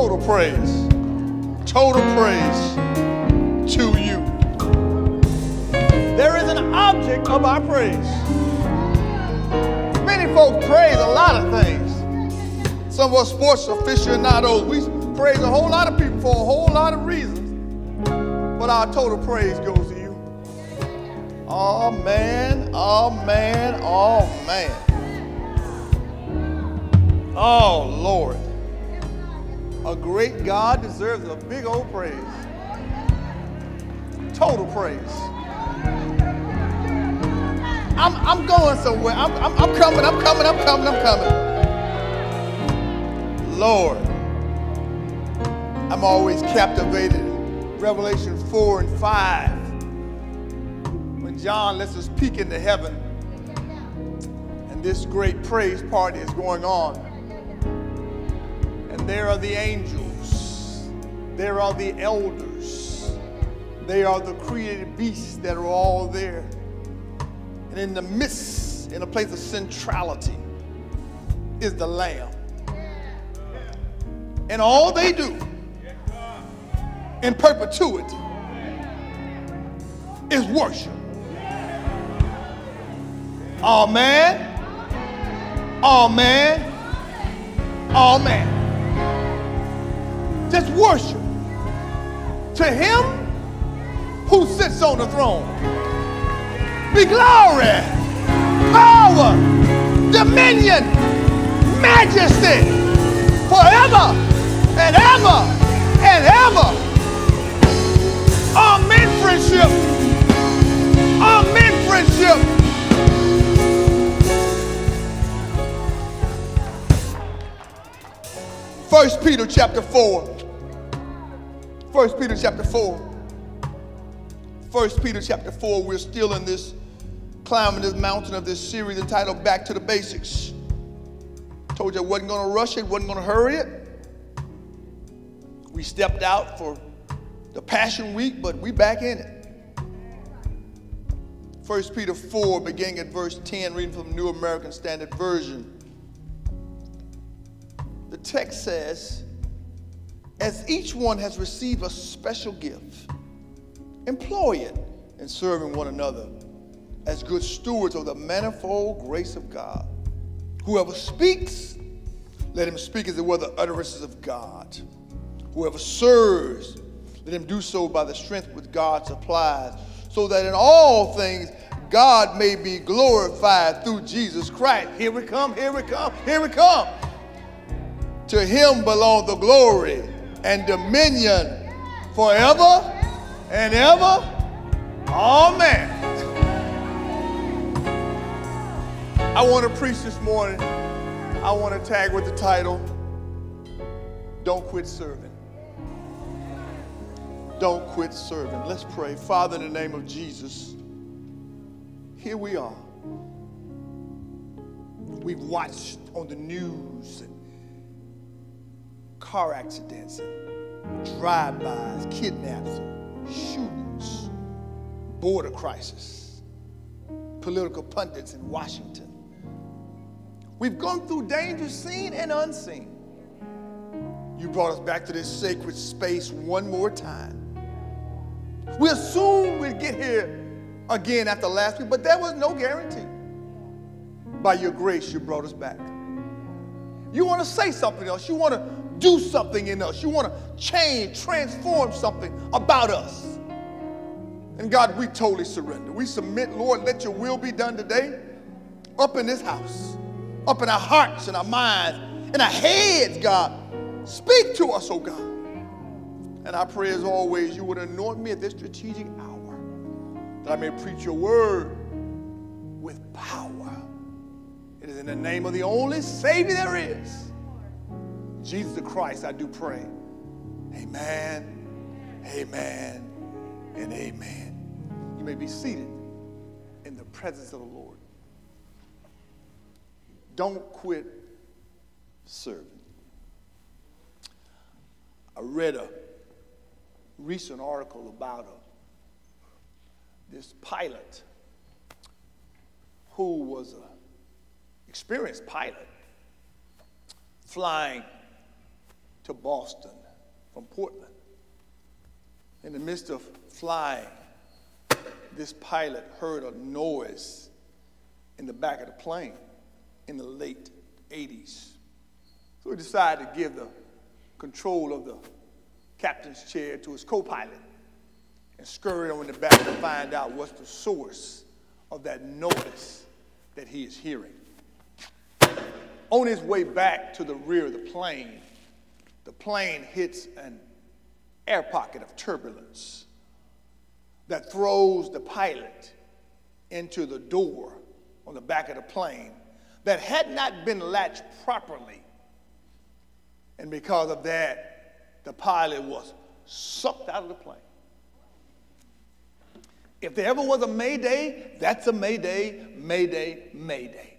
total praise, total praise to you. There is an object of our praise. Many folks praise a lot of things. Some of us sports aficionados, we praise a whole lot of people for a whole lot of reasons. But our total praise goes to you. Oh man, oh man, oh man. Oh Lord. A great God deserves a big old praise. Total praise. I'm, I'm going somewhere. I'm, I'm, I'm coming, I'm coming, I'm coming, I'm coming. Lord, I'm always captivated. Revelation 4 and 5. When John lets us peek into heaven and this great praise party is going on. There are the angels, there are the elders, they are the created beasts that are all there. And in the midst, in a place of centrality, is the Lamb. And all they do in perpetuity is worship. Amen. Amen. Amen. Just worship to him who sits on the throne. Be glory, power, dominion, majesty forever and ever and ever. Amen, friendship. Amen, friendship. First Peter chapter 4. First Peter chapter 4. First Peter chapter 4. We're still in this climbing this mountain of this series entitled Back to the Basics. Told you I wasn't going to rush it, wasn't going to hurry it. We stepped out for the Passion Week, but we back in it. 1 Peter 4, beginning at verse 10, reading from the New American Standard Version. The text says, As each one has received a special gift, employ it in serving one another as good stewards of the manifold grace of God. Whoever speaks, let him speak as it were the utterances of God. Whoever serves, let him do so by the strength which God supplies, so that in all things God may be glorified through Jesus Christ. Here we come, here we come, here we come. To him belong the glory and dominion forever and ever. Amen. I want to preach this morning. I want to tag with the title Don't Quit Serving. Don't quit serving. Let's pray. Father, in the name of Jesus, here we are. We've watched on the news car accidents drive-bys, kidnaps, shootings, border crisis, political pundits in Washington. We've gone through danger seen and unseen. You brought us back to this sacred space one more time. We assumed we'd get here again after last week, but there was no guarantee. By your grace, you brought us back. You want to say something else. You want to do something in us. You want to change, transform something about us. And God, we totally surrender. We submit, Lord, let your will be done today up in this house, up in our hearts and our minds, in our heads, God. Speak to us, oh God. And I pray as always, you would anoint me at this strategic hour that I may preach your word with power. It is in the name of the only Savior there is, Jesus the Christ, I do pray. Amen, amen, and amen. You may be seated in the presence of the Lord. Don't quit serving. I read a recent article about a, this pilot who was an experienced pilot flying to Boston from Portland. In the midst of flying, this pilot heard a noise in the back of the plane in the late 80s. So he decided to give the control of the captain's chair to his co pilot and scurry on the back to find out what's the source of that noise that he is hearing. On his way back to the rear of the plane, the plane hits an air pocket of turbulence that throws the pilot into the door on the back of the plane that had not been latched properly. And because of that, the pilot was sucked out of the plane. If there ever was a Mayday, that's a Mayday, Mayday, Mayday.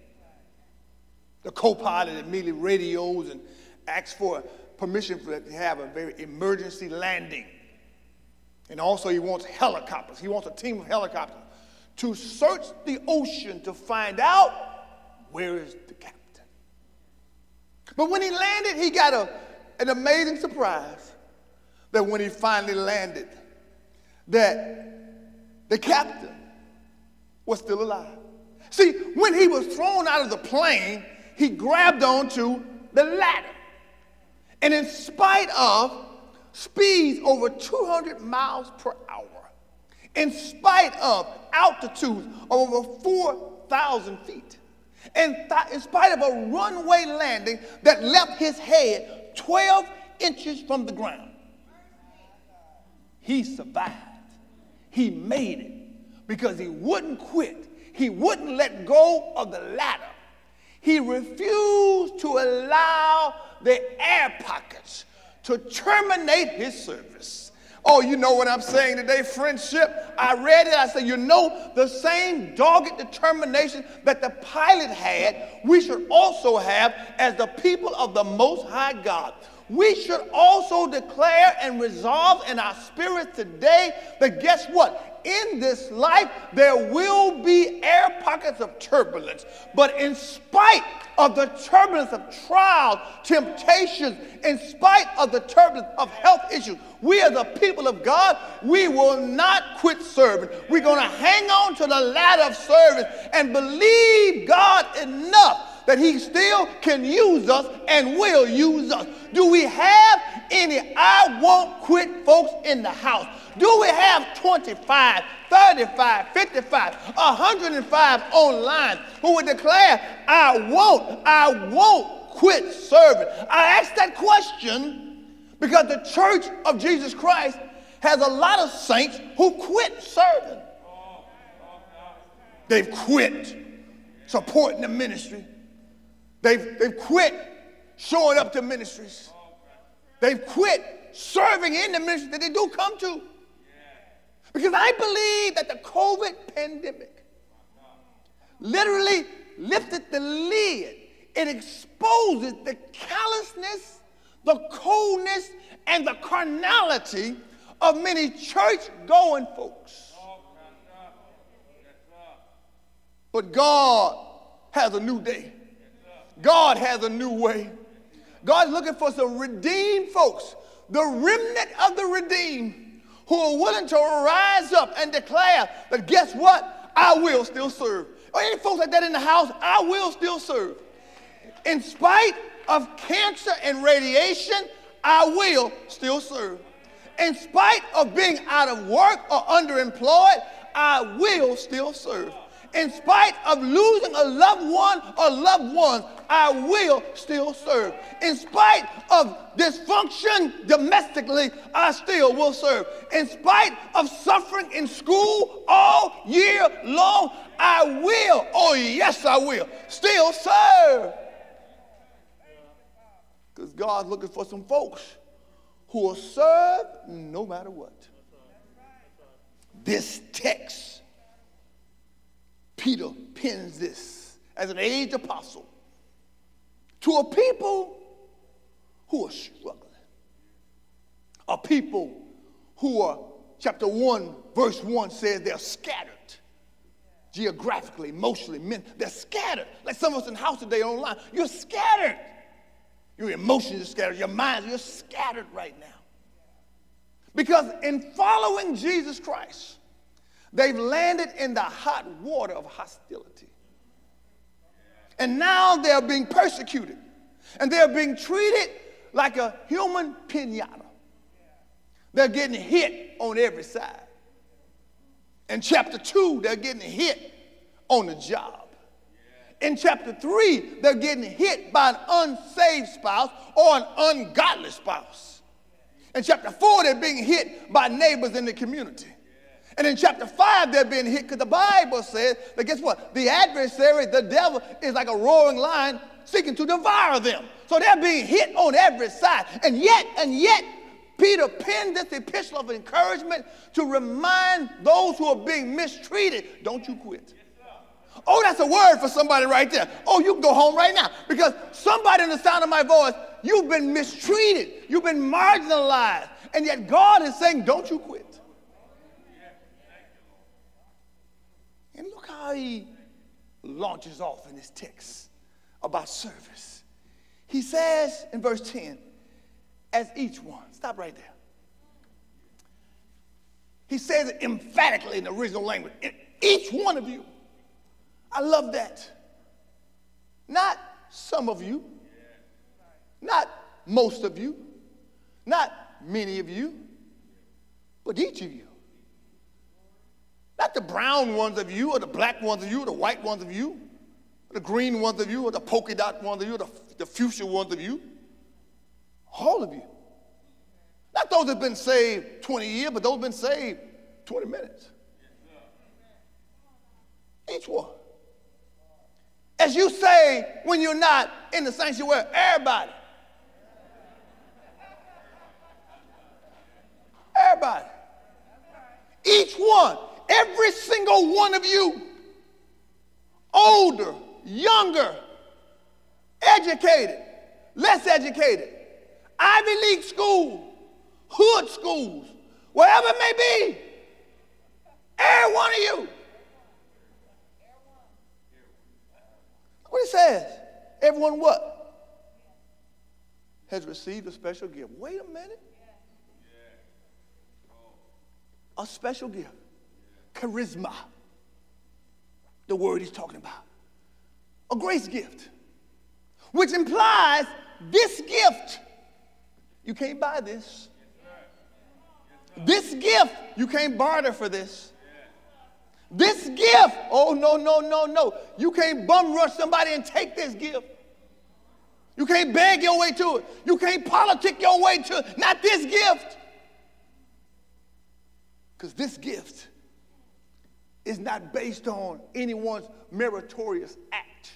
The co pilot immediately radios and asks for permission for to have a very emergency landing. And also, he wants helicopters. He wants a team of helicopters to search the ocean to find out where is the captain. But when he landed, he got a, an amazing surprise that when he finally landed, that the captain was still alive. See, when he was thrown out of the plane, he grabbed onto the ladder. And in spite of speeds over 200 miles per hour, in spite of altitudes of over 4,000 feet, in, th- in spite of a runway landing that left his head 12 inches from the ground, he survived. He made it because he wouldn't quit. He wouldn't let go of the ladder. He refused to allow the air pockets to terminate his service. Oh, you know what I'm saying today, friendship? I read it. I said, you know, the same dogged determination that the pilot had, we should also have as the people of the Most High God. We should also declare and resolve in our spirit today that guess what? in this life, there will be air pockets of turbulence. But in spite of the turbulence of trials, temptations, in spite of the turbulence of health issues, we as the people of God, we will not quit serving. We're going to hang on to the ladder of service and believe God enough that he still can use us and will use us. Do we have any I won't quit folks in the house? Do we have 25, 35, 55, 105 online who would declare, I won't, I won't quit serving? I ask that question because the church of Jesus Christ has a lot of saints who quit serving. They've quit supporting the ministry. They've, they've quit showing up to ministries. They've quit serving in the ministry that they do come to. Because I believe that the COVID pandemic literally lifted the lid. It exposes the callousness, the coldness, and the carnality of many church going folks. But God has a new day. God has a new way. God's looking for some redeemed folks, the remnant of the redeemed who are willing to rise up and declare that guess what? I will still serve. Or any folks like that in the house, I will still serve. In spite of cancer and radiation, I will still serve. In spite of being out of work or underemployed, I will still serve in spite of losing a loved one or loved ones, I will still serve. In spite of dysfunction domestically, I still will serve. In spite of suffering in school all year long, I will, oh yes, I will, still serve. Because God's looking for some folks who will serve no matter what. This text Peter pins this as an aged apostle to a people who are struggling, a people who are, chapter 1, verse 1 says they're scattered geographically, emotionally, men, they're scattered. Like some of us in the house today online, you're scattered. Your emotions are scattered. Your minds, you're scattered right now. Because in following Jesus Christ, they've landed in the hot water of hostility. And now they're being persecuted. And they're being treated like a human pinata. They're getting hit on every side. In chapter 2, they're getting hit on the job. In chapter 3, they're getting hit by an unsaved spouse or an ungodly spouse. In chapter 4, they're being hit by neighbors in the community. And in chapter 5, they're being hit because the Bible says that guess what? The adversary, the devil, is like a roaring lion seeking to devour them. So they're being hit on every side. And yet, and yet, Peter penned this epistle of encouragement to remind those who are being mistreated don't you quit. Oh, that's a word for somebody right there. Oh, you can go home right now because somebody in the sound of my voice, you've been mistreated, you've been marginalized, and yet God is saying, don't you quit. And look how he launches off in his text about service. He says in verse 10, as each one, stop right there. He says it emphatically in the original language. Each one of you. I love that. Not some of you, not most of you, not many of you, but each of you. Not the brown ones of you, or the black ones of you, or the white ones of you, or the green ones of you, or the polka dot ones of you, or the, the fuchsia ones of you. All of you. Not those that have been saved 20 years, but those have been saved 20 minutes. Each one. As you say when you're not in the sanctuary, everybody. Everybody. Each one, every single one of you, older, younger, educated, less educated, Ivy League school, hood schools, wherever it may be, every one of you. What it says? Everyone what? Has received a special gift. Wait a minute. A special gift. Charisma. The word he's talking about. A grace gift. Which implies this gift. You can't buy this. This gift, you can't barter for this. This gift, oh no, no, no, no. You can't bum rush somebody and take this gift. You can't beg your way to it. You can't politic your way to it. Not this gift. Because this gift is not based on anyone's meritorious act.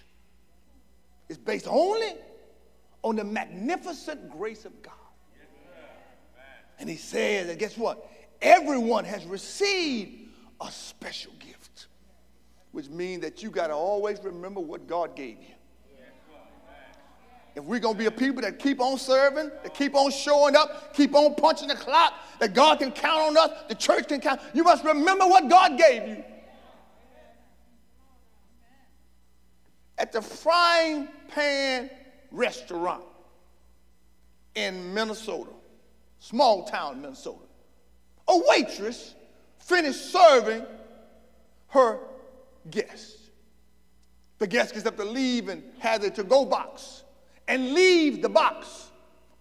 It's based only on the magnificent grace of God. And he says, and guess what? Everyone has received a special gift, which means that you got to always remember what God gave you. If we're going to be a people that keep on serving, that keep on showing up, keep on punching the clock, that God can count on us, the church can count, you must remember what God gave you. At the frying pan restaurant in Minnesota, small town Minnesota, a waitress finished serving her guests. The guest gets up to leave and has a to go box and leaves the box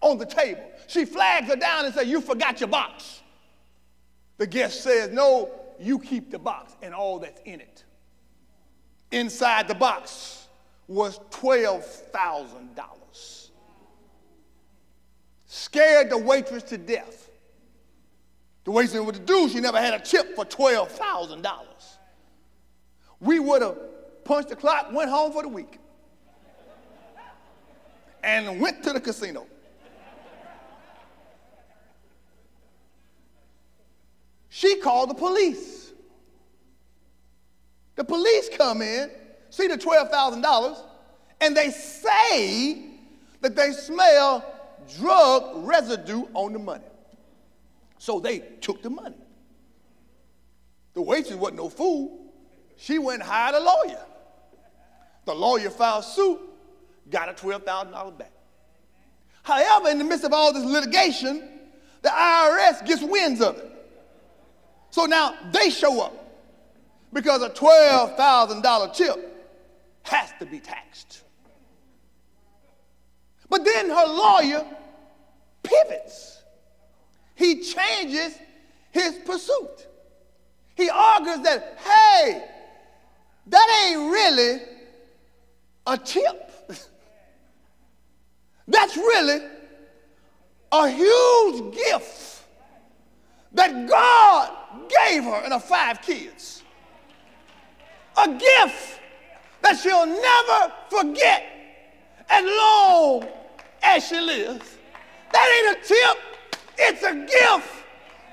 on the table. She flags her down and says, You forgot your box. The guest says, No, you keep the box and all that's in it. Inside the box was $12,000. Scared the waitress to death. The way she would do, she never had a tip for $12,000. We would have punched the clock, went home for the week, and went to the casino. She called the police. The police come in, see the $12,000, and they say that they smell drug residue on the money. So they took the money. The waitress wasn't no fool. She went and hired a lawyer. The lawyer filed suit, got a $12,000 back. However, in the midst of all this litigation, the IRS gets winds of it. So now they show up because a $12,000 tip has to be taxed. But then her lawyer pivots. He changes his pursuit. He argues that, hey, that ain't really a tip. That's really a huge gift that God gave her and her five kids. A gift that she'll never forget as long as she lives. That ain't a tip, it's a gift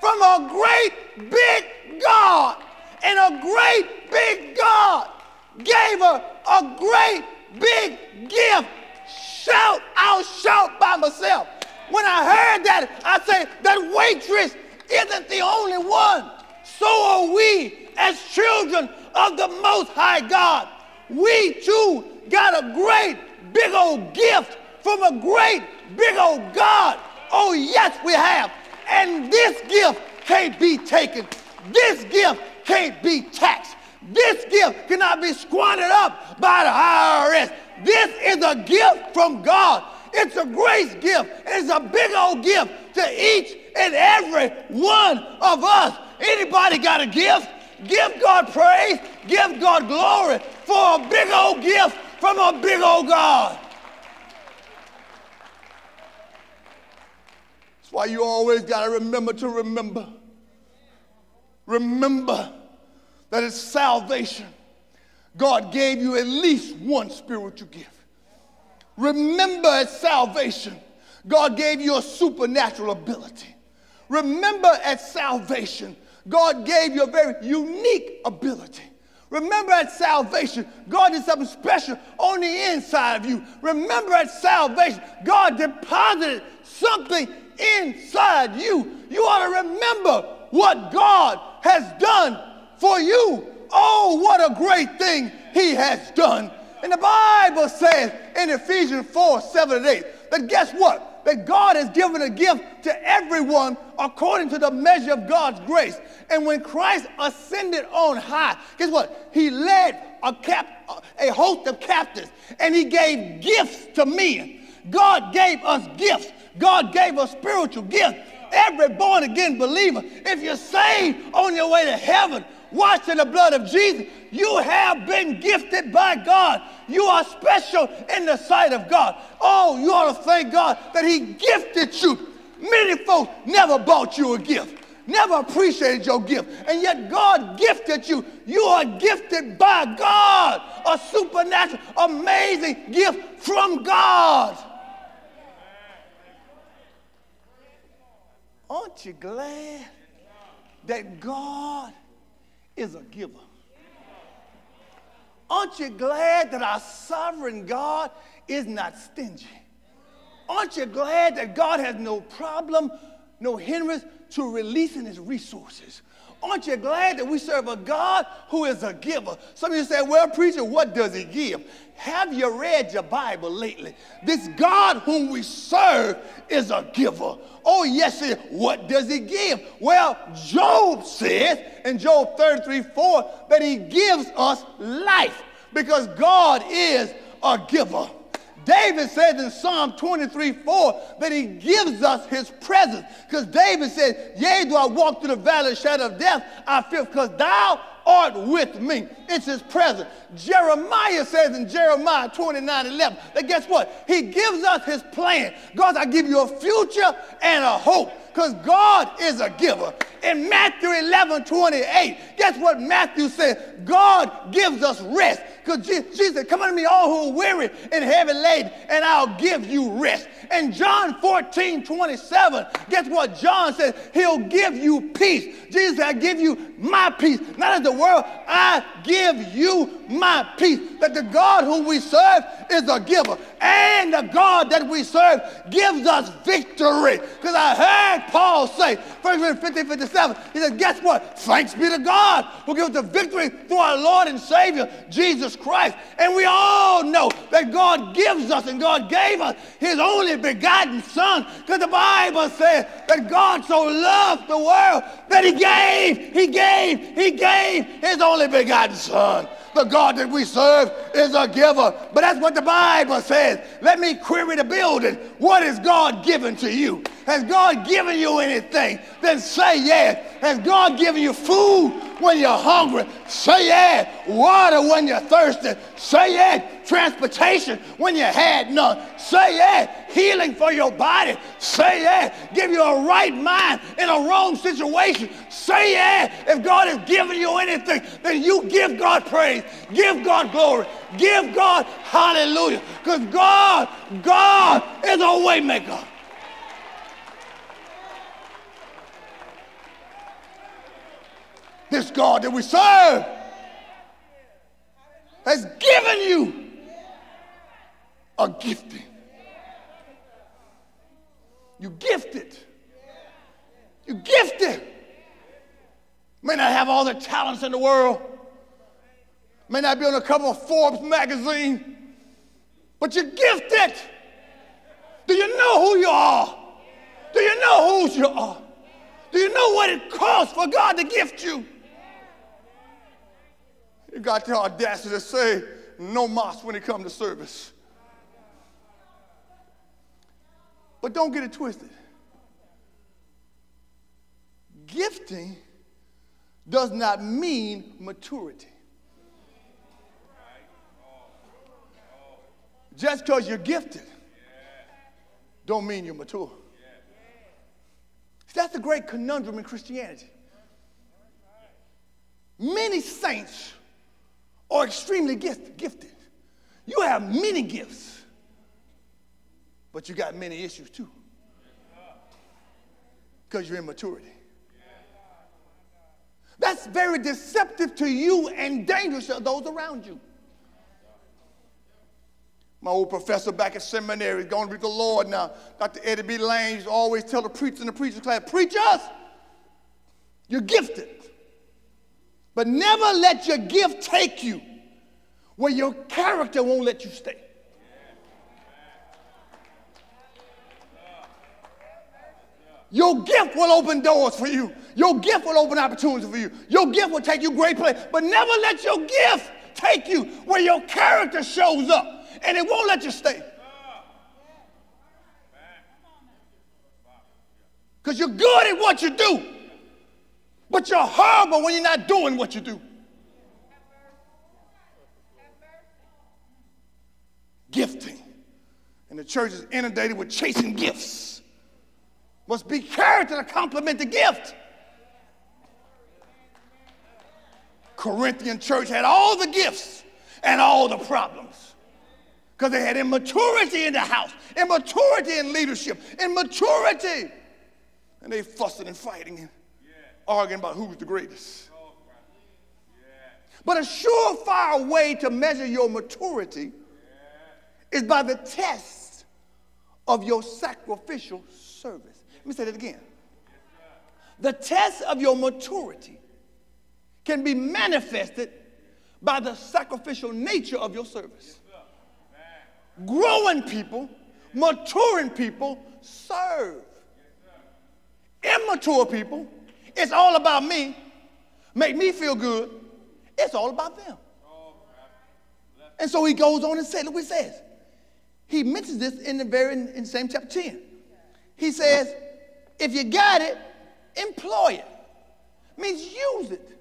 from a great big God. And a great big God gave her a great big gift. Shout, I'll shout by myself. When I heard that, I say, that waitress isn't the only one. So are we as children of the Most High God. We too got a great big old gift from a great big old God. Oh, yes, we have. And this gift can't be taken. This gift can't be taxed. This gift cannot be squandered up by the IRS. This is a gift from God. It's a grace gift. It's a big old gift to each and every one of us. Anybody got a gift? Give God praise. Give God glory for a big old gift from a big old God. That's why you always got to remember to remember. Remember that it's salvation. God gave you at least one spiritual gift. Remember at salvation, God gave you a supernatural ability. Remember at salvation, God gave you a very unique ability. Remember at salvation, God did something special on the inside of you. Remember at salvation, God deposited something inside you. You ought to remember what God has done for you. Oh, what a great thing He has done. And the Bible says in Ephesians 4 7 and 8 that guess what? That God has given a gift to everyone according to the measure of God's grace. And when Christ ascended on high, guess what? He led a, cap, a host of captives and he gave gifts to men. God gave us gifts. God gave us spiritual gifts. Every born again believer, if you're saved on your way to heaven, washed in the blood of Jesus, you have been gifted by God. You are special in the sight of God. Oh, you ought to thank God that He gifted you. Many folks never bought you a gift, never appreciated your gift, and yet God gifted you. You are gifted by God, a supernatural, amazing gift from God. Aren't you glad that God is a giver? Aren't you glad that our sovereign God is not stingy? Aren't you glad that God has no problem, no hindrance to releasing his resources? Aren't you glad that we serve a God who is a giver? Some of you say, well, preacher, what does he give? Have you read your Bible lately? This God whom we serve is a giver. Oh, yes, it, what does he give? Well, Job says in Job 33 4 that he gives us life because God is a giver. David says in Psalm 23 4 that he gives us his presence. Because David said, Yea, do I walk through the valley of shadow of death, I fear because thou art with me. It's his presence. Jeremiah says in Jeremiah 29 11 that guess what? He gives us his plan. God, I give you a future and a hope because God is a giver. In Matthew 11 28, guess what Matthew said? God gives us rest. Because Jesus said, Come unto me, all who are weary and heavy laden, and I'll give you rest. And John 14 27, guess what John says? He'll give you peace. Jesus said, I give you my peace. Not as the world, I give you my peace. That the God who we serve is a giver. And the God that we serve gives us victory. Because I heard Paul say, 1 Corinthians 50, 56, 7. He says, Guess what? Thanks be to God who gives the victory through our Lord and Savior, Jesus Christ. And we all know that God gives us and God gave us his only begotten Son because the Bible says that God so loved the world that he gave, he gave, he gave his only begotten Son. The God that we serve is a giver. But that's what the Bible says. Let me query the building. What is God given to you? Has God given you anything? Then say yes. Has God given you food when you're hungry? Say yes. Water when you're thirsty? Say yes. Transportation when you had none? Say yes. Healing for your body? Say yes. Give you a right mind in a wrong situation? Say yes. If God has given you anything, then you give God praise. Give God glory. Give God hallelujah. Because God, God is a waymaker. This God that we serve has given you a gifting. You gifted. You gifted. May not have all the talents in the world. May not be on a cover of Forbes magazine. But you're gifted. Do you know who you are? Do you know whose you are? Do you know what it costs for God to gift you? You got the audacity to say no mas when it comes to service. But don't get it twisted. Gifting does not mean maturity. Just because you're gifted don't mean you're mature. That's the great conundrum in Christianity. Many saints are extremely gift, gifted. You have many gifts, but you got many issues too. Because you're in maturity. That's very deceptive to you and dangerous to those around you. My old professor back at seminary, going to be the Lord now, Dr. Eddie B. Lane, used always tell the preachers in the preacher's class, preach us. you're gifted. But never let your gift take you where your character won't let you stay. Your gift will open doors for you. Your gift will open opportunities for you. Your gift will take you great place. But never let your gift take you where your character shows up and it won't let you stay. Because you're good at what you do, but you're horrible when you're not doing what you do. Gifting. And the church is inundated with chasing gifts. Must be character to complement the gift. Corinthian church had all the gifts and all the problems because they had immaturity in the house, immaturity in leadership, immaturity. And they fussing and fighting. Arguing about who's the greatest. But a surefire way to measure your maturity is by the test of your sacrificial service. Let me say that again. The test of your maturity can be manifested by the sacrificial nature of your service. Growing people, maturing people serve. Immature people, it's all about me, make me feel good. It's all about them. And so he goes on and says, look what he says. He mentions this in the very in, in same chapter 10. He says, if you got it, employ it. Means use it.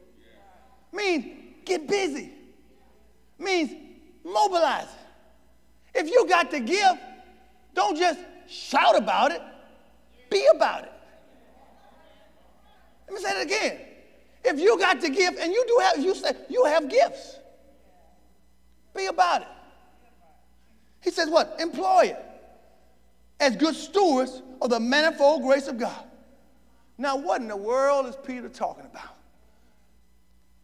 Means get busy. Means mobilize it. If you got the gift, don't just shout about it, be about it. Let me say that again. If you got the gift and you do have, you say you have gifts, be about it. He says what? Employ it as good stewards of the manifold grace of God. Now, what in the world is Peter talking about?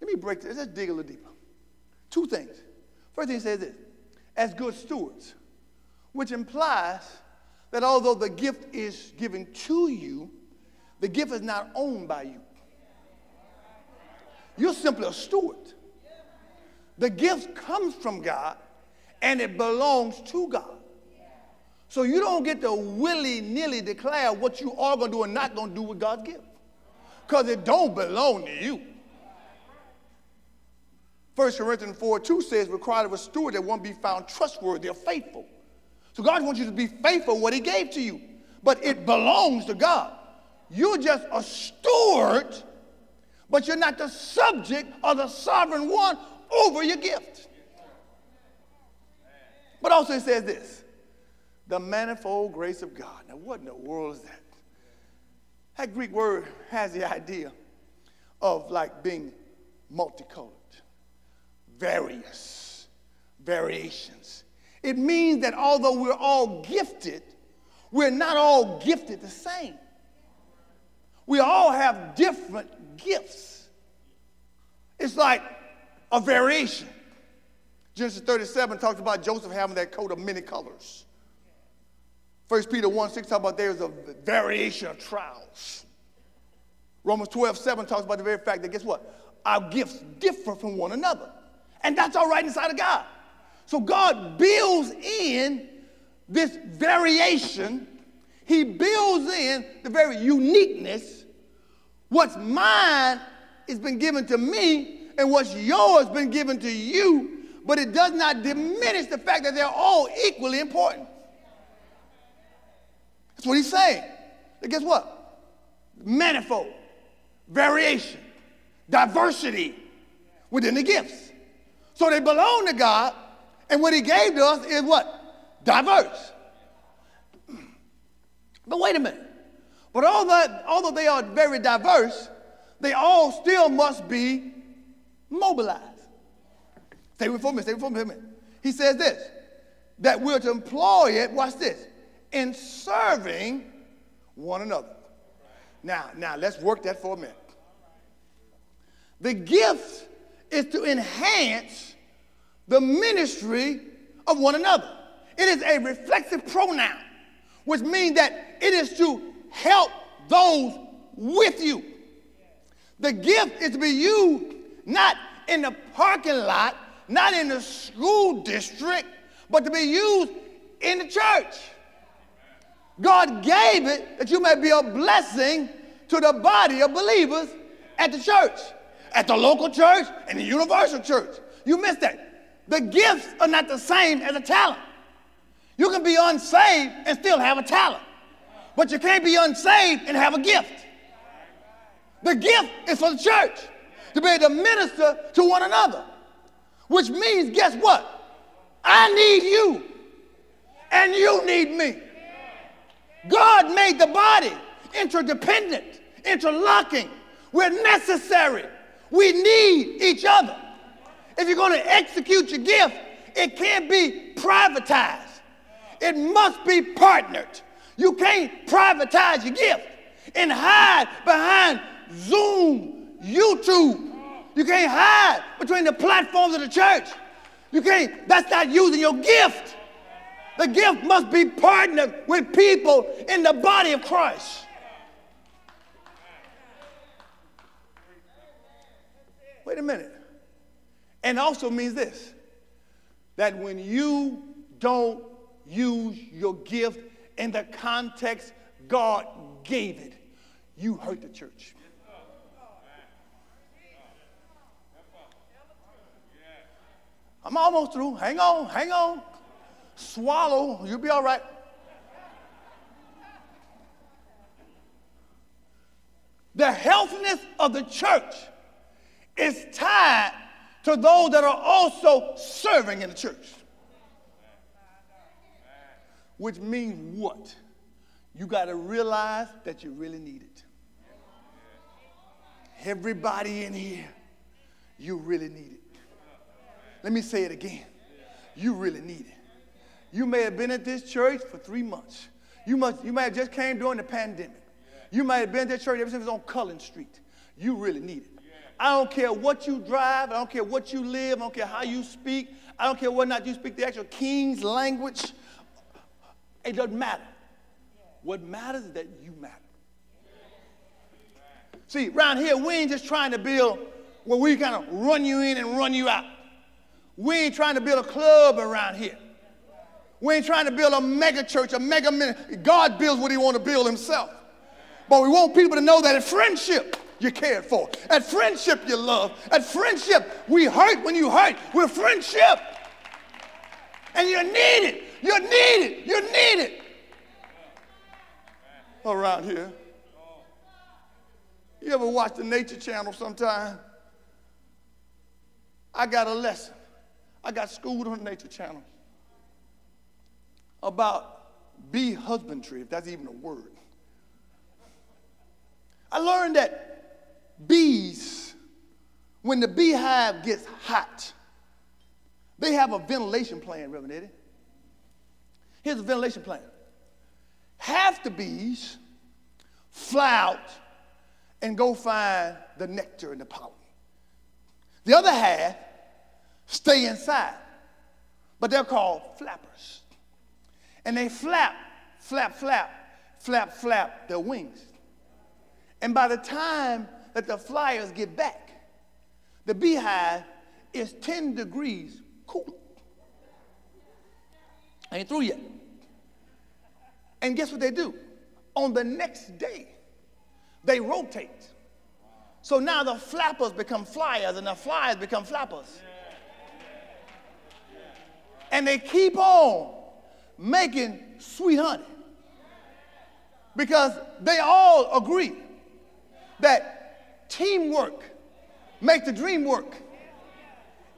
Let me break this. Let's dig a little deeper. Two things. First thing he says this as good stewards, which implies that although the gift is given to you, the gift is not owned by you. You're simply a steward. The gift comes from God and it belongs to God. So you don't get to willy nilly declare what you are going to do and not going to do with God's gift because it don't belong to you. 1 Corinthians 4 2 says, required of a steward that won't be found trustworthy or faithful. So God wants you to be faithful what He gave to you, but it belongs to God. You're just a steward, but you're not the subject or the sovereign one over your gift. But also it says this the manifold grace of God. Now, what in the world is that? That Greek word has the idea of like being multicolored, various, variations. It means that although we're all gifted, we're not all gifted the same. We all have different gifts. It's like a variation. Genesis 37 talks about Joseph having that coat of many colors. 1 Peter 1 6 talks about there's a variation of trials. Romans 12 7 talks about the very fact that guess what? Our gifts differ from one another. And that's all right inside of God. So God builds in this variation, He builds in the very uniqueness. What's mine has been given to me, and what's yours been given to you, but it does not diminish the fact that they're all equally important. That's what he's saying. And guess what? Manifold, variation, diversity within the gifts. So they belong to God, and what he gave to us is what? Diverse. But wait a minute. But although, they are very diverse, they all still must be mobilized. Stay with me, stay with me. He says this that we're to employ it, watch this, in serving one another. Now, now let's work that for a minute. The gift is to enhance the ministry of one another. It is a reflexive pronoun, which means that it is to help those with you. The gift is to be used not in the parking lot, not in the school district, but to be used in the church. God gave it that you may be a blessing to the body of believers at the church, at the local church, and the universal church. You missed that. The gifts are not the same as a talent. You can be unsaved and still have a talent, but you can't be unsaved and have a gift. The gift is for the church to be able to minister to one another, which means, guess what? I need you, and you need me. God made the body interdependent, interlocking. We're necessary. We need each other. If you're going to execute your gift, it can't be privatized. It must be partnered. You can't privatize your gift and hide behind Zoom, YouTube. You can't hide between the platforms of the church. You can't, that's not using your gift. The gift must be partnered with people in the body of Christ. Wait a minute. And also means this that when you don't use your gift in the context God gave it, you hurt the church. I'm almost through. Hang on, hang on swallow, you'll be all right. The healthiness of the church is tied to those that are also serving in the church. Which means what? You got to realize that you really need it. Everybody in here, you really need it. Let me say it again. You really need it. You may have been at this church for three months. You, must, you may have just came during the pandemic. You might have been at church ever since it was on Cullen Street. You really need it. I don't care what you drive. I don't care what you live. I don't care how you speak. I don't care whether or not you speak the actual king's language. It doesn't matter. What matters is that you matter. See, around here, we ain't just trying to build where we kind of run you in and run you out. We ain't trying to build a club around here. We ain't trying to build a mega church, a mega ministry. God builds what he want to build himself. But we want people to know that at friendship, you're cared for. At friendship, you love. At friendship, we hurt when you hurt. We're friendship. And you're needed. You're needed. You're needed. Around here. You ever watch the Nature Channel sometime? I got a lesson. I got schooled on the Nature Channel about bee husbandry, if that's even a word. I learned that bees, when the beehive gets hot, they have a ventilation plan, Reverend Eddie. Here's a ventilation plan. Half the bees fly out and go find the nectar and the pollen. The other half stay inside, but they're called flappers. And they flap, flap, flap, flap, flap their wings. And by the time that the flyers get back, the beehive is 10 degrees cooler. I ain't through yet. And guess what they do? On the next day, they rotate. So now the flappers become flyers and the flyers become flappers. And they keep on making sweet honey because they all agree that teamwork makes the dream work.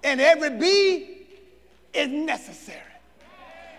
And every bee is necessary.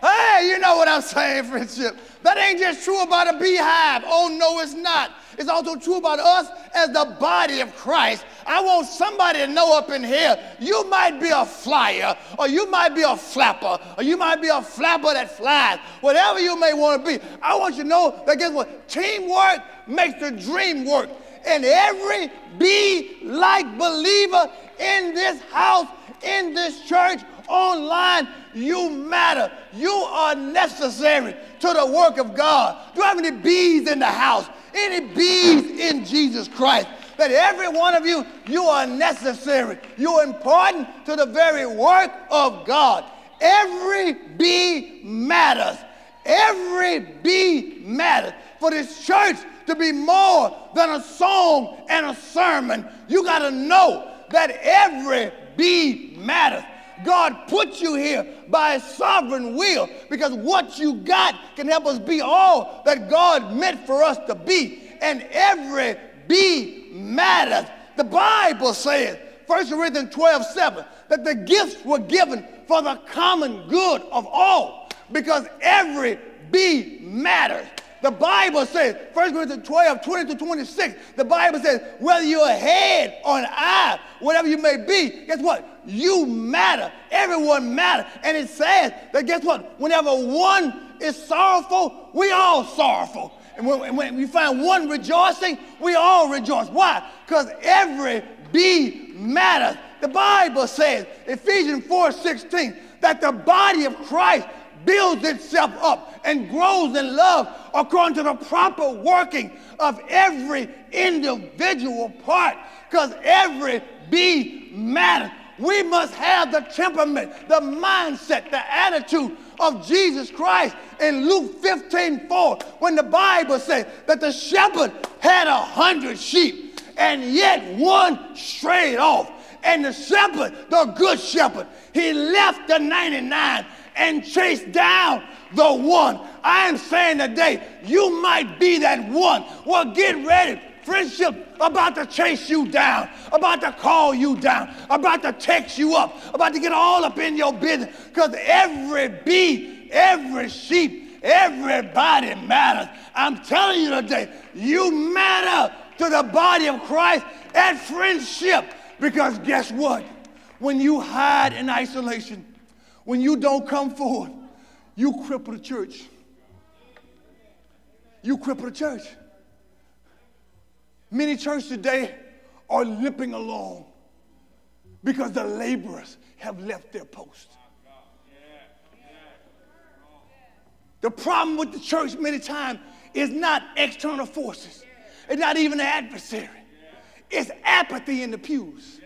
Hey, you know what I'm saying, friendship. That ain't just true about a beehive. Oh, no, it's not. It's also true about us as the body of Christ. I want somebody to know up in here you might be a flyer, or you might be a flapper, or you might be a flapper that flies. Whatever you may want to be, I want you to know that guess what? Teamwork makes the dream work. And every bee like believer in this house, in this church, online, you matter. You are necessary to the work of God. Do you have any bees in the house? Any bees in Jesus Christ? That every one of you, you are necessary. You're important to the very work of God. Every bee matters. Every bee matters. For this church to be more than a song and a sermon, you got to know that every bee matters. God put you here by his sovereign will because what you got can help us be all that God meant for us to be. And every bee matters. The Bible says, 1 Corinthians 12 7, that the gifts were given for the common good of all because every bee matters. The Bible says, 1 Corinthians 12, 20 to 26, the Bible says, whether you're a head or an eye, whatever you may be, guess what? You matter. Everyone matters. And it says that guess what? Whenever one is sorrowful, we all sorrowful. And when, when we find one rejoicing, we all rejoice. Why? Because every bee matters. The Bible says, Ephesians 4 16, that the body of Christ builds itself up and grows in love according to the proper working of every individual part because every bee matters. We must have the temperament, the mindset, the attitude of Jesus Christ in Luke 15 4, when the Bible says that the shepherd had a hundred sheep and yet one strayed off. And the shepherd, the good shepherd, he left the 99 and chased down the one. I am saying today, you might be that one. Well, get ready. Friendship about to chase you down, about to call you down, about to text you up, about to get all up in your business. Because every bee, every sheep, everybody matters. I'm telling you today, you matter to the body of Christ and friendship. Because guess what? When you hide in isolation, when you don't come forward, you cripple the church. You cripple the church. Many churches today are limping along because the laborers have left their post. The problem with the church many times is not external forces. It's not even the adversary. It's apathy in the pews.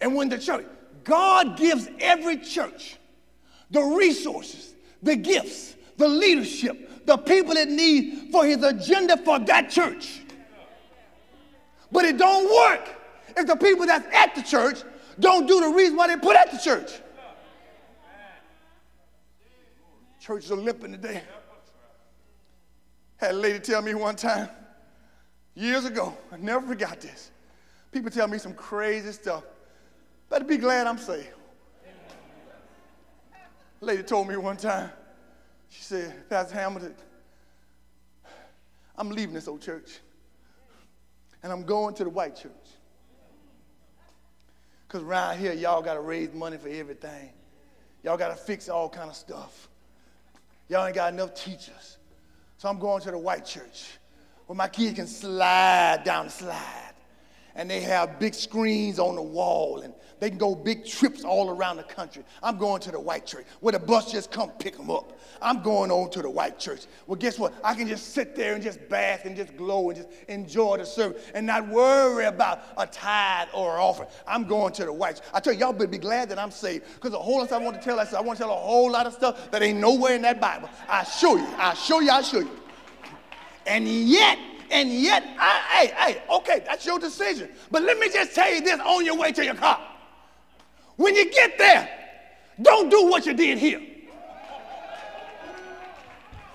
And when the church, God gives every church the resources, the gifts, the leadership, the people it needs for his agenda for that church. But it don't work if the people that's at the church don't do the reason why they put at the church. Churches are limping today. Had a lady tell me one time, years ago, I never forgot this. People tell me some crazy stuff. Better be glad I'm saved. Lady told me one time, she said, Pastor Hamilton, I'm leaving this old church and I'm going to the white church. Because around here, y'all got to raise money for everything. Y'all got to fix all kind of stuff. Y'all ain't got enough teachers. So I'm going to the white church where my kids can slide down the slide. And they have big screens on the wall and they can go big trips all around the country. I'm going to the white church where the bus just come pick them up. I'm going on to the white church. Well, guess what? I can just sit there and just bask and just glow and just enjoy the service and not worry about a tithe or an offering. I'm going to the white church. I tell you, y'all better be glad that I'm saved because a whole lot I want to tell. I want to tell a whole lot of stuff that ain't nowhere in that Bible. I show you. I show you. I show you. And yet, and yet, I, hey, hey, okay, that's your decision. But let me just tell you this on your way to your car. When you get there, don't do what you did here,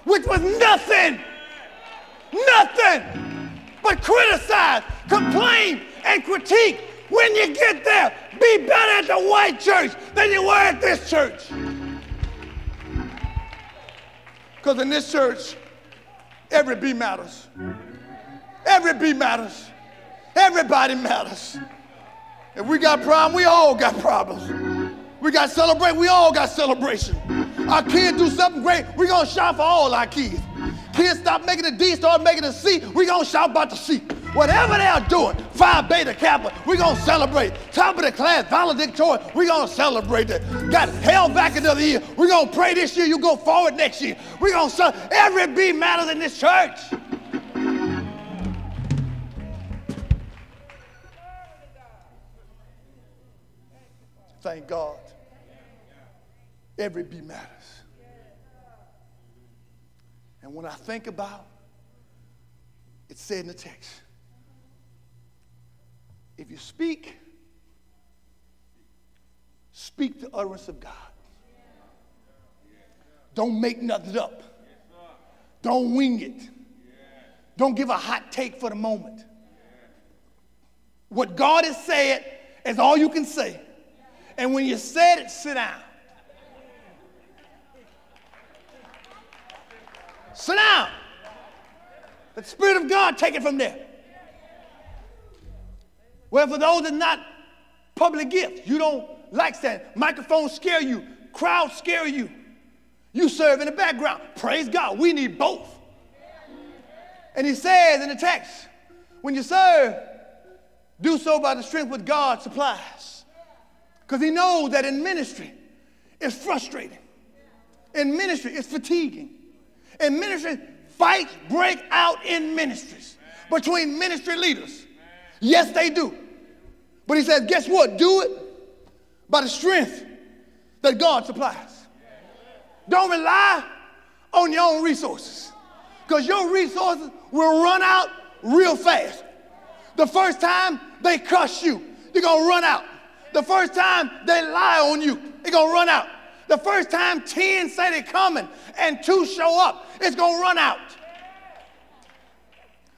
which was nothing, nothing but criticize, complain, and critique. When you get there, be better at the white church than you were at this church. Because in this church, every B matters. Every B matters. Everybody matters. If we got problems, we all got problems. We got celebrate, we all got celebration. Our kids do something great, we gonna shout for all our kids. Kids stop making a D, start making a C, we gonna shout about the C. Whatever they are doing, Phi Beta Kappa, we gonna celebrate. Top of the class, valedictorian, we gonna celebrate that. Got held back another year, we gonna pray this year, you go forward next year. We gonna celebrate. Every B matters in this church. Thank God. Every B matters. And when I think about it said in the text, if you speak, speak the utterance of God. Don't make nothing up. Don't wing it. Don't give a hot take for the moment. What God has said is all you can say. And when you said it, sit down. Sit down. The Spirit of God take it from there. Well, for those that not public gifts, you don't like standing. Microphones scare you, crowds scare you. You serve in the background. Praise God. We need both. And he says in the text, when you serve, do so by the strength which God supplies. Because he knows that in ministry, it's frustrating. In ministry, it's fatiguing. In ministry, fights break out in ministries between ministry leaders. Yes, they do. But he says, guess what? Do it by the strength that God supplies. Don't rely on your own resources because your resources will run out real fast. The first time they cuss you, you're going to run out. The first time they lie on you, it's gonna run out. The first time 10 say they're coming and two show up, it's gonna run out.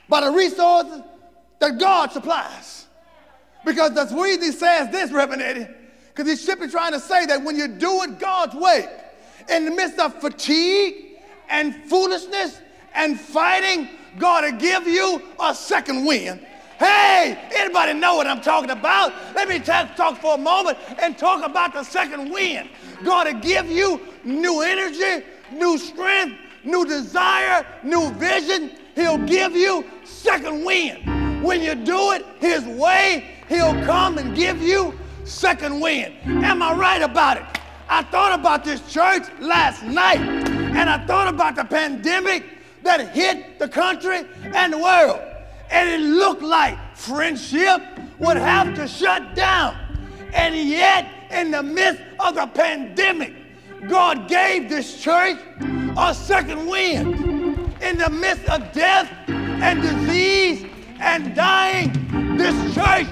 By the resources that God supplies. Because the Sweezy says this, Reverend Eddie, because he's simply trying to say that when you do it God's way, in the midst of fatigue and foolishness and fighting, God will give you a second wind Hey, anybody know what I'm talking about? Let me talk for a moment and talk about the second wind. God to give you new energy, new strength, new desire, new vision. He'll give you second wind. When you do it His way, He'll come and give you second wind. Am I right about it? I thought about this church last night, and I thought about the pandemic that hit the country and the world and it looked like friendship would have to shut down. And yet, in the midst of the pandemic, God gave this church a second wind. In the midst of death and disease and dying, this church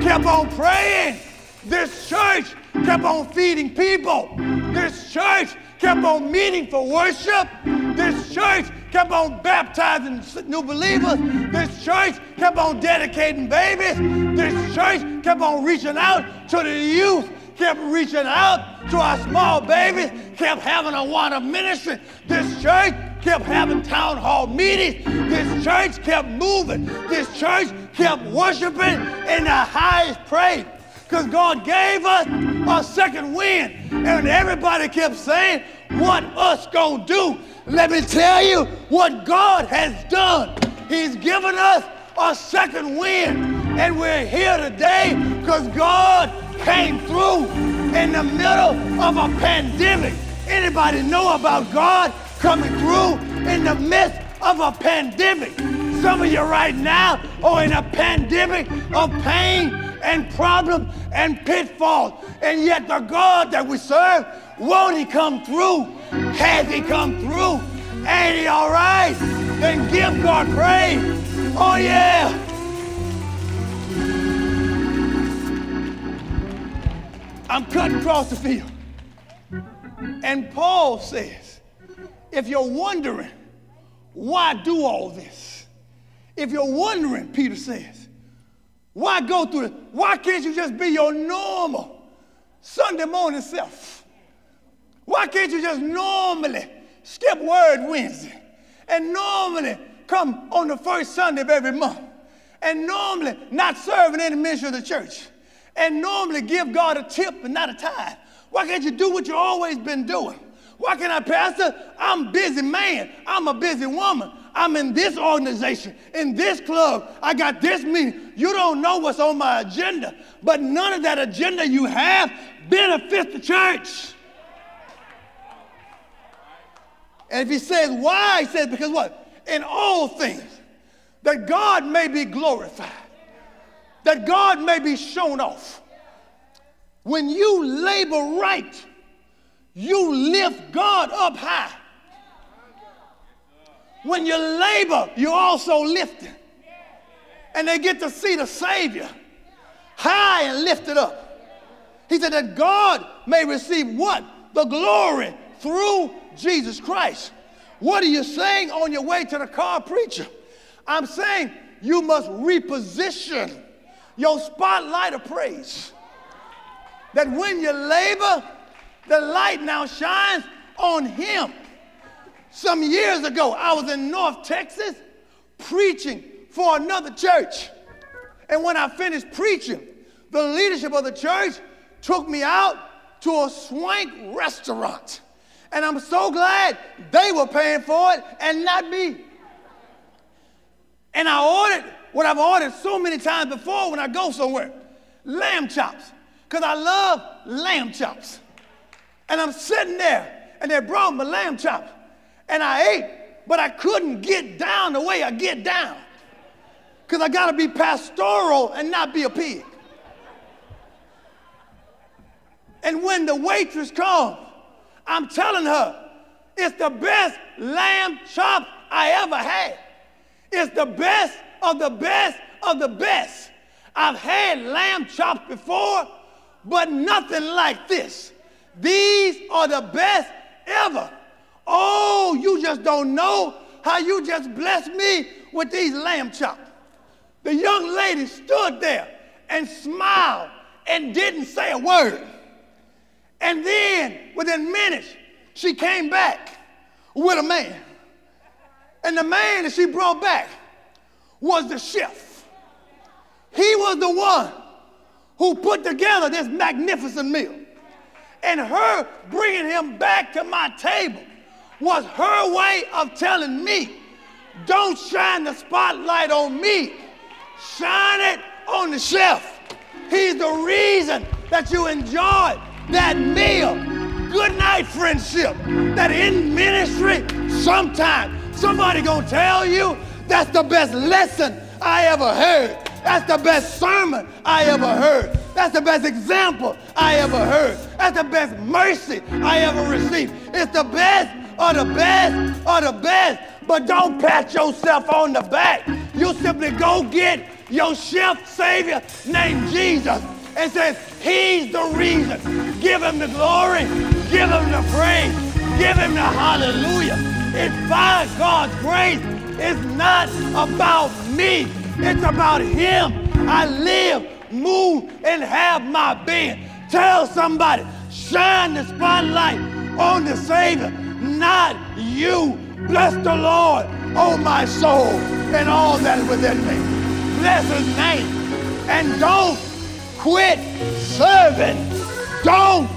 kept on praying. This church kept on feeding people. This church kept on meeting for worship. This church kept on baptizing new believers. This church kept on dedicating babies. This church kept on reaching out to the youth, kept reaching out to our small babies, kept having a water ministry. This church kept having town hall meetings. This church kept moving. This church kept worshiping in the highest praise. Because God gave us a second wind. And everybody kept saying, What us gonna do? Let me tell you what God has done. He's given us a second wind. And we're here today because God came through in the middle of a pandemic. Anybody know about God coming through in the midst of a pandemic? Some of you right now are in a pandemic of pain and problems and pitfalls. And yet the God that we serve, won't he come through? Has he come through? Ain't he all right? Then give God praise. Oh, yeah. I'm cutting across the field. And Paul says, if you're wondering, why do all this? If you're wondering, Peter says, why go through it? Why can't you just be your normal Sunday morning self? Why can't you just normally skip Word Wednesday and normally come on the first Sunday of every month and normally not serve in any ministry of the church and normally give God a tip and not a tithe? Why can't you do what you've always been doing? Why can't I, Pastor? I'm a busy man. I'm a busy woman. I'm in this organization, in this club. I got this meeting. You don't know what's on my agenda, but none of that agenda you have benefits the church. And if he says why, he says because what? In all things, that God may be glorified, that God may be shown off. When you labor right, you lift God up high. When you labor, you also lift lifting. And they get to see the Savior high and lifted up. He said that God may receive what? The glory through Jesus Christ. What are you saying on your way to the car preacher? I'm saying you must reposition your spotlight of praise. That when you labor, the light now shines on him. Some years ago, I was in North Texas preaching for another church. And when I finished preaching, the leadership of the church took me out to a swank restaurant. And I'm so glad they were paying for it and not me. And I ordered what I've ordered so many times before when I go somewhere lamb chops, because I love lamb chops. And I'm sitting there, and they brought me lamb chops, and I ate, but I couldn't get down the way I get down, because I got to be pastoral and not be a pig. And when the waitress comes, I'm telling her, it's the best lamb chop I ever had. It's the best of the best of the best. I've had lamb chops before, but nothing like this. These are the best ever. Oh, you just don't know how you just blessed me with these lamb chops. The young lady stood there and smiled and didn't say a word. And then within minutes, she came back with a man. And the man that she brought back was the chef. He was the one who put together this magnificent meal. And her bringing him back to my table was her way of telling me, don't shine the spotlight on me, shine it on the chef. He's the reason that you enjoyed that meal. Good night, friendship. That in ministry, sometime somebody gonna tell you that's the best lesson I ever heard. That's the best sermon I ever heard. That's the best example I ever heard. That's the best mercy I ever received. It's the best or the best or the best. But don't pat yourself on the back. You simply go get your chef savior named Jesus and says, He's the reason. Give him the glory, give him the praise, give him the hallelujah. It's by God's grace. It's not about me. It's about him. I live, move, and have my being. Tell somebody, shine the spotlight on the Savior, not you. Bless the Lord, oh my soul, and all that is within me. Bless his name. And don't quit serving. Don't